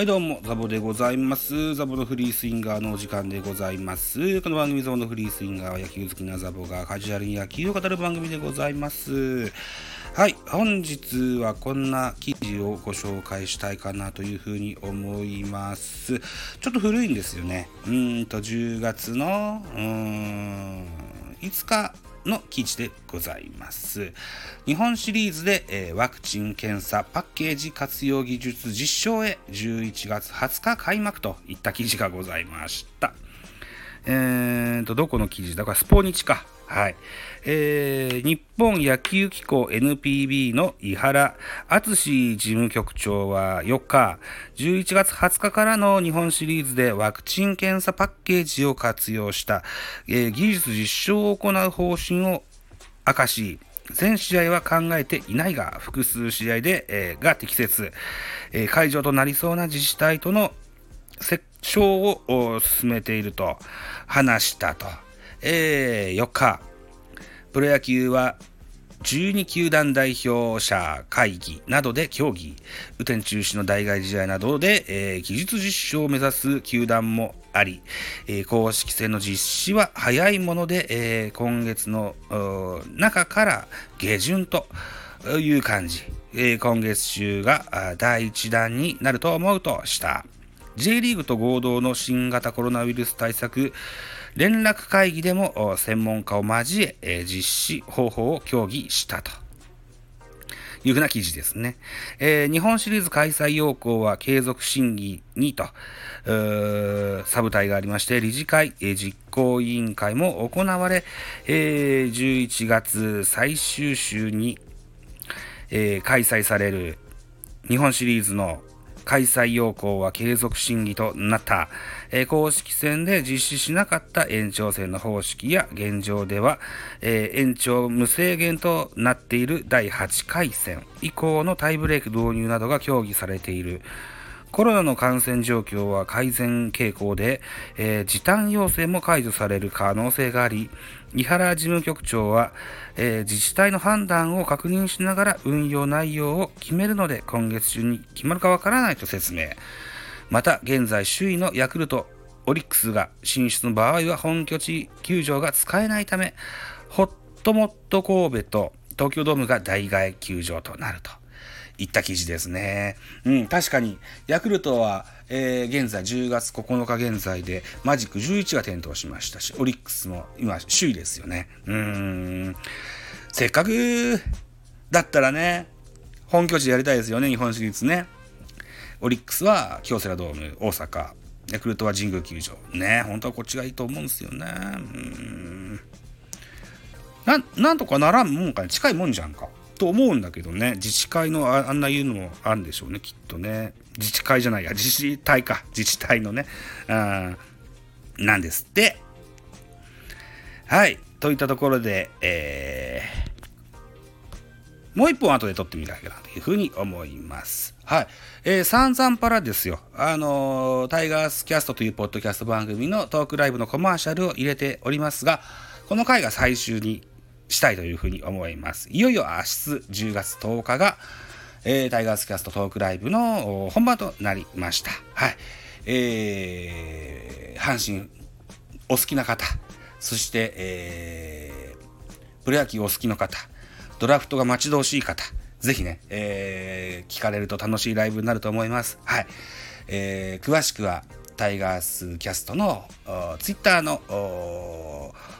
はいどうも、ザボでございます。ザボのフリースインガーのお時間でございます。この番組ザボのフリースインガーは野球好きなザボがカジュアルに野球を語る番組でございます。はい、本日はこんな記事をご紹介したいかなというふうに思います。ちょっと古いんですよね。うーんと、10月の、うーん、5日の記事でございます。日本シリーズで、えーワクチン検査パッケージ活用技術実証へ11月20日開幕といった記事がございました。えーと、どこの記事？だこれスポニチか。はい。えー日本野球機構 NPB の井原。敦事務局長は4日、11月20日からの日本シリーズでワクチン検査パッケージを活用した、えー技術実証を行う方針を明かし、全試合は考えていないが、複数試合で、えーが適切、えー会場となりそうな自治体との折衝を進めていると話したと。えー4日、プロ野球は12球団代表者会議などで協議、雨天中止の代替試合などで、えー技術実証を目指す球団もあり、えー公式戦の実施は早いもので、えー今月の中から下旬という感じ、えー今月中が第一弾になると思うとした。J リーグと合同の新型コロナウイルス対策連絡会議でも専門家を交ええ実施方法を協議したと。いうふうな記事ですね。えー日本シリーズ開催要項は継続審議にと、サブ隊がありまして、理事会、えー実行委員会も行われ、えー11月最終週に、えー開催される日本シリーズの開催要項は継続審議となった、えー公式戦で実施しなかった延長戦の方式や現状では、えー延長無制限となっている第8回戦以降のタイブレーク導入などが協議されている。コロナの感染状況は改善傾向で、えー時短要請も解除される可能性があり、井原事務局長は、えー自治体の判断を確認しながら運用内容を決めるので、今月中に決まるかわからないと説明。また、現在首位のヤクルト、オリックスが進出の場合は本拠地球場が使えないため、ホットモット神戸と東京ドームが代替球場となると。いった記事ですね。うん、確かに、ヤクルトは、えー現在10月9日現在で、マジック11が点灯しましたし、オリックスも今、首位ですよね。うん、せっかくだったらね、本拠地でやりたいですよね、日本シリーズね。オリックスは京セラドーム、大阪。ヤクルトは神宮球場。ね、本当はこっちがいいと思うんですよね。うんななんとかならんもんかね近いもんじゃんかと思うんだけどね。自治会のあんな言うのもあるんでしょうね。きっとね。自治会じゃないや。自治体か。自治体のね。うんなんですって。はい。といったところでえーもう一本後で撮ってみたいなというふうに思います。はい。えー、散々パラですよ。あのータイガースキャストというポッドキャスト番組のトークライブのコマーシャルを入れておりますが、この回が最終にしたいというふうに思います。いよいよ明日10月10日が、えータイガースキャストトークライブの本番となりました。はい。えー、阪神お好きな方、そして、えー、プロ野球お好きの方、ドラフトが待ち遠しい方、ぜひね、えー聞かれると楽しいライブになると思います。はい。えー詳しくは、タイガースキャストのツイッターの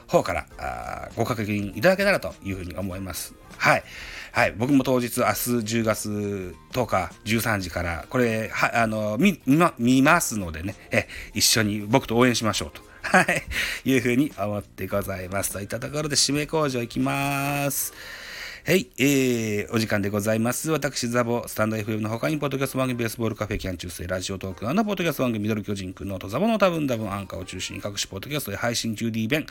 方からご確認いただけたらというふうに思います。はい。はい。僕も当日、明日10月10日13時から、これ、は、あの、見、ま見ますのでね、え、一緒に僕と応援しましょうと。はい。いうふうに思ってございます。といったところで締め工場いきます。はい、えー、お時間でございます。私、ザボ、スタンド FM の他に、ポッドキャスト番組、ベースボールカフェ、キャン中世、ラジオトーク、あのポッドキャスト番組、ミドル巨人くんのとザボの多分多分アンカーを中心に各種ポッドキャストで配信中 D 弁、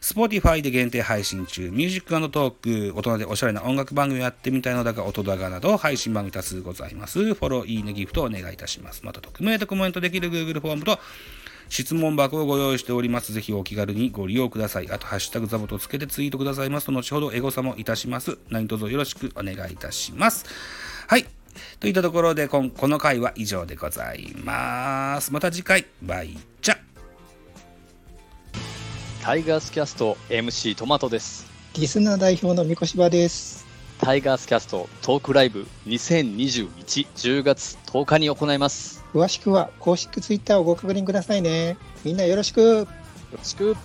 Spotify で限定配信中、ミュージックトーク、大人でおしゃれな音楽番組をやってみたいのだが、音だがなど配信番組多数ございます。フォロー、いいね、ギフトをお願いいたします。また、匿名でコメントできる Google フォームと、質問箱をご用意しております。ぜひお気軽にご利用ください。あと、ハッシュタグザボとつけてツイートくださいますと、後ほどエゴサもいたします。何卒よろしくお願いいたします。はい。といったところでこんこの回は以上でございますまた次回バイチャタイガースキャスト MC トマトです。リスナー代表の三越場です。タイガースキャストトークライブ2021-10月10日に行います。詳しくは公式ツイッターをご確認くださいね。みんなよろしく。よろしく。